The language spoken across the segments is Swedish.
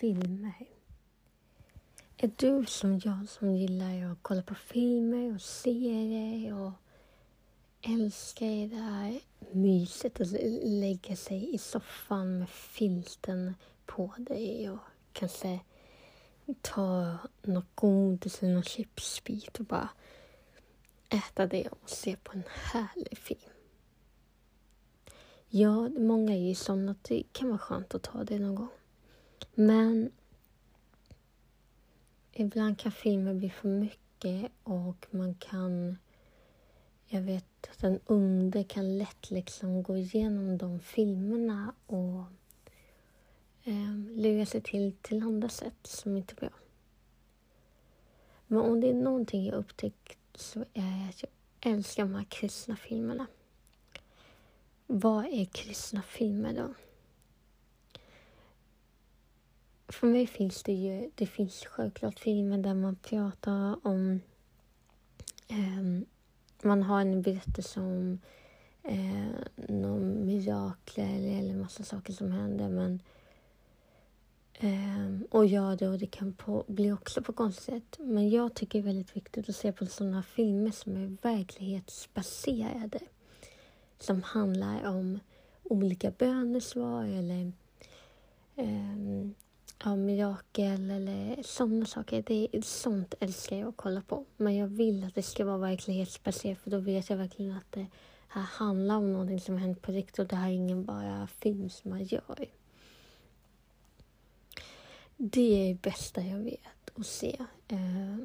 filmer. Är du som jag som gillar att kolla på filmer och serier och älskar det här myset att lägga sig i soffan med filten på dig och kanske ta något godis eller någon chipsbit och bara äta det och se på en härlig film. Ja, många är ju sådana att det kan vara skönt att ta det någon gång. Men ibland kan filmer bli för mycket och man kan... Jag vet att en unge kan lätt liksom gå igenom de filmerna och eh, lura sig till, till andra sätt som inte är bra. Men om det är någonting jag upptäckt så är det att jag älskar de här kristna filmerna. Vad är kristna filmer då? För mig finns det ju, det finns självklart filmer där man pratar om, eh, man har en berättelse om eh, någon mirakler eller massa saker som händer men eh, och gör det och det kan på, bli också på konstigt sätt. Men jag tycker det är väldigt viktigt att se på sådana filmer som är verklighetsbaserade som handlar om olika bönesvar eller eh, ja, mirakel eller sådana saker. Det sånt älskar jag att kolla på. Men jag vill att det ska vara verklighetsbaserat för då vet jag verkligen att det här handlar om någonting som hänt på riktigt och det här är ingen bara film som man gör. Det är det bästa jag vet att se. Eh,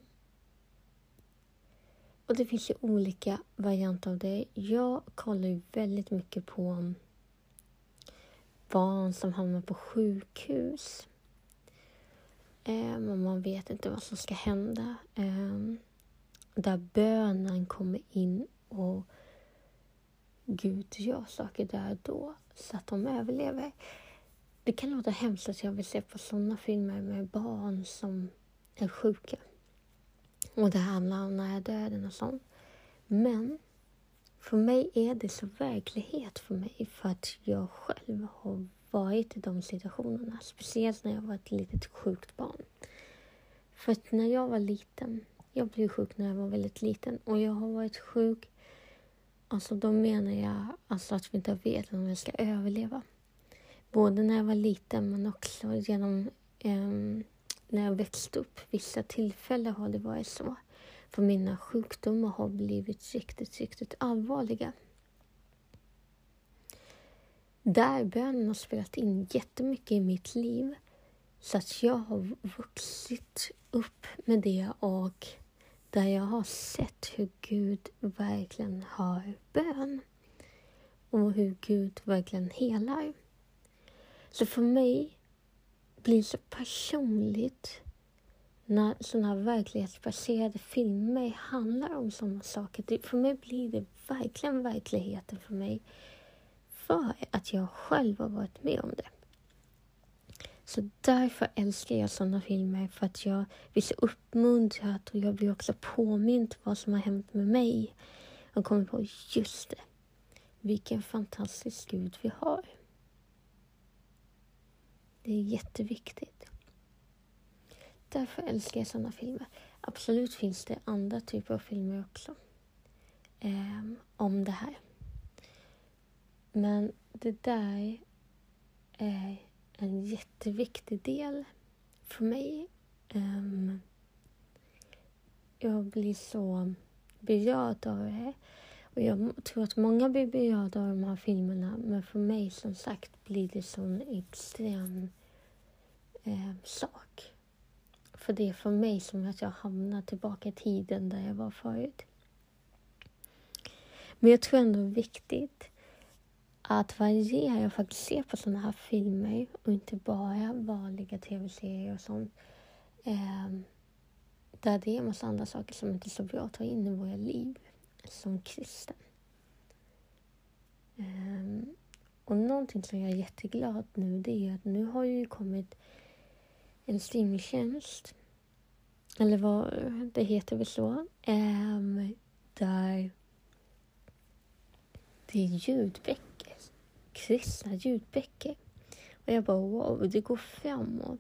och det finns ju olika varianter av det. Jag kollar ju väldigt mycket på mm, barn som hamnar på sjukhus. Eh, men man vet inte vad som ska hända. Eh, där bönen kommer in och Gud gör saker där och då så att de överlever. Det kan låta hemskt att jag vill se på sådana filmer med barn som är sjuka och det handlar om nära döden och sånt. Men för mig är det så verklighet för mig för att jag själv har varit i de situationerna. Speciellt när jag var ett litet sjukt barn. För att när jag var liten, jag blev sjuk när jag var väldigt liten och jag har varit sjuk, alltså då menar jag alltså att vi inte vet om jag ska överleva. Både när jag var liten men också genom eh, när jag växte upp. Vissa tillfällen har det varit så. För mina sjukdomar har blivit riktigt, riktigt allvarliga. Där bönen har spelat in jättemycket i mitt liv. Så att jag har vuxit upp med det och där jag har sett hur Gud verkligen har bön. Och hur Gud verkligen helar. Så för mig blir det så personligt när sådana här verklighetsbaserade filmer handlar om sådana saker. För mig blir det verkligen verkligheten för mig. För att jag själv har varit med om det. Så därför älskar jag sådana filmer. För att jag blir så uppmuntrad och jag blir också påmind vad som har hänt med mig. Och kommer på, just det. Vilken fantastisk Gud vi har. Det är jätteviktigt. Därför älskar jag sådana filmer. Absolut finns det andra typer av filmer också. Eh, om det här. Men det där är en jätteviktig del för mig. Ehm, jag blir så berörd av det. Och jag tror att många blir berörda av de här filmerna men för mig som sagt blir det sån extrem eh, sak. För det är för mig som att jag hamnar tillbaka i tiden där jag var förut. Men jag tror ändå det är viktigt att variera och faktiskt se på sådana här filmer och inte bara vanliga tv-serier och sånt. Eh, där det är en massa andra saker som inte är så bra att ta in i våra liv som kristen. Eh, och någonting som jag är jätteglad nu det är att nu har ju kommit en streamingtjänst, eller vad det heter väl så, eh, där det är ljudböcker, kristna ljudböcker. Och jag bara wow, det går framåt.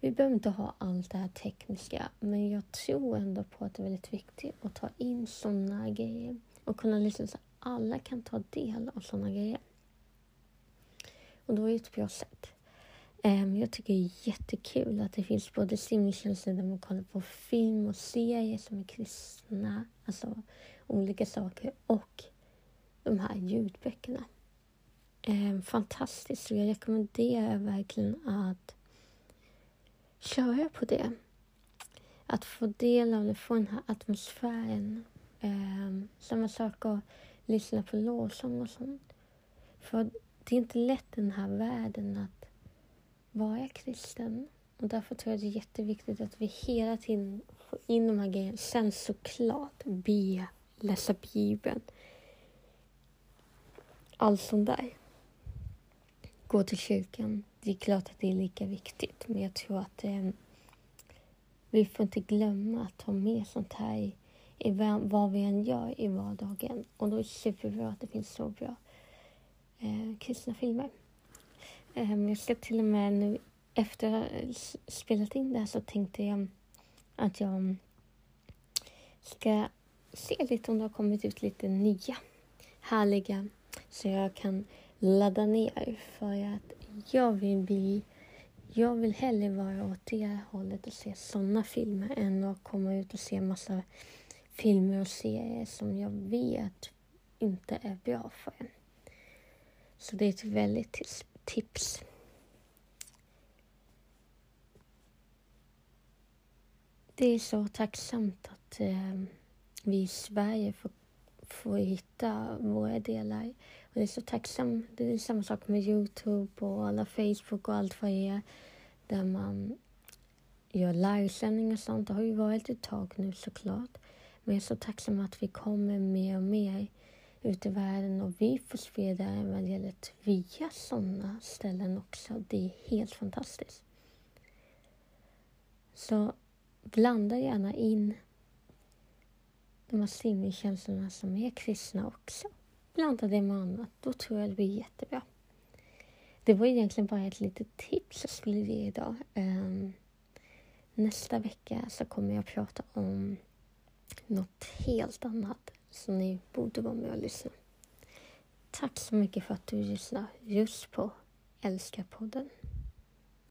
vi behöver inte ha allt det här tekniska, men jag tror ändå på att det är väldigt viktigt att ta in sådana grejer och kunna liksom så att alla kan ta del av sådana grejer. Och då är det ett bra sätt. Ehm, jag tycker det är jättekul att det finns både streamingtjänster där man kollar på film och serier som är kristna, alltså olika saker, och de här ljudböckerna eh, fantastiskt, jag rekommenderar verkligen att köra på det. Att få del av det, få den här atmosfären. Eh, samma sak att lyssna på lovsång och sånt. För det är inte lätt i den här världen att vara kristen. Och därför tror jag det är jätteviktigt att vi hela tiden får in de här grejerna. Sen såklart be, läsa Bibeln. Allt sånt där. Gå till kyrkan. Det är klart att det är lika viktigt, men jag tror att eh, vi får inte glömma att ha med sånt här i, i vad vi än gör i vardagen. Och då är det superbra att det finns så bra eh, kristna filmer. Eh, jag ska till och med nu efter att ha spelat in det här så tänkte jag att jag mm, ska se lite om det har kommit ut lite nya härliga så jag kan ladda ner för att jag vill bli jag vill hellre vara åt det hållet och se sådana filmer än att komma ut och se massa filmer och serier som jag vet inte är bra för en. Så det är ett väldigt tips. Det är så tacksamt att eh, vi i Sverige får, får hitta våra delar. Och jag är så tacksam. Det är samma sak med Youtube och alla Facebook och allt vad det är. Där man gör livesändningar och sånt. Det har ju varit ett tag nu såklart. Men jag är så tacksam att vi kommer mer och mer ut i världen och vi får sprida evangeliet via sådana ställen också. Det är helt fantastiskt. Så blanda gärna in de här sinneskänskorna som är kristna också. Blanda det med annat. Då tror jag det blir jättebra. Det var egentligen bara ett litet tips jag skulle ge idag. Ehm, nästa vecka så kommer jag prata om något helt annat. Så ni borde vara med och lyssna. Tack så mycket för att du lyssnar just på Älskar podden.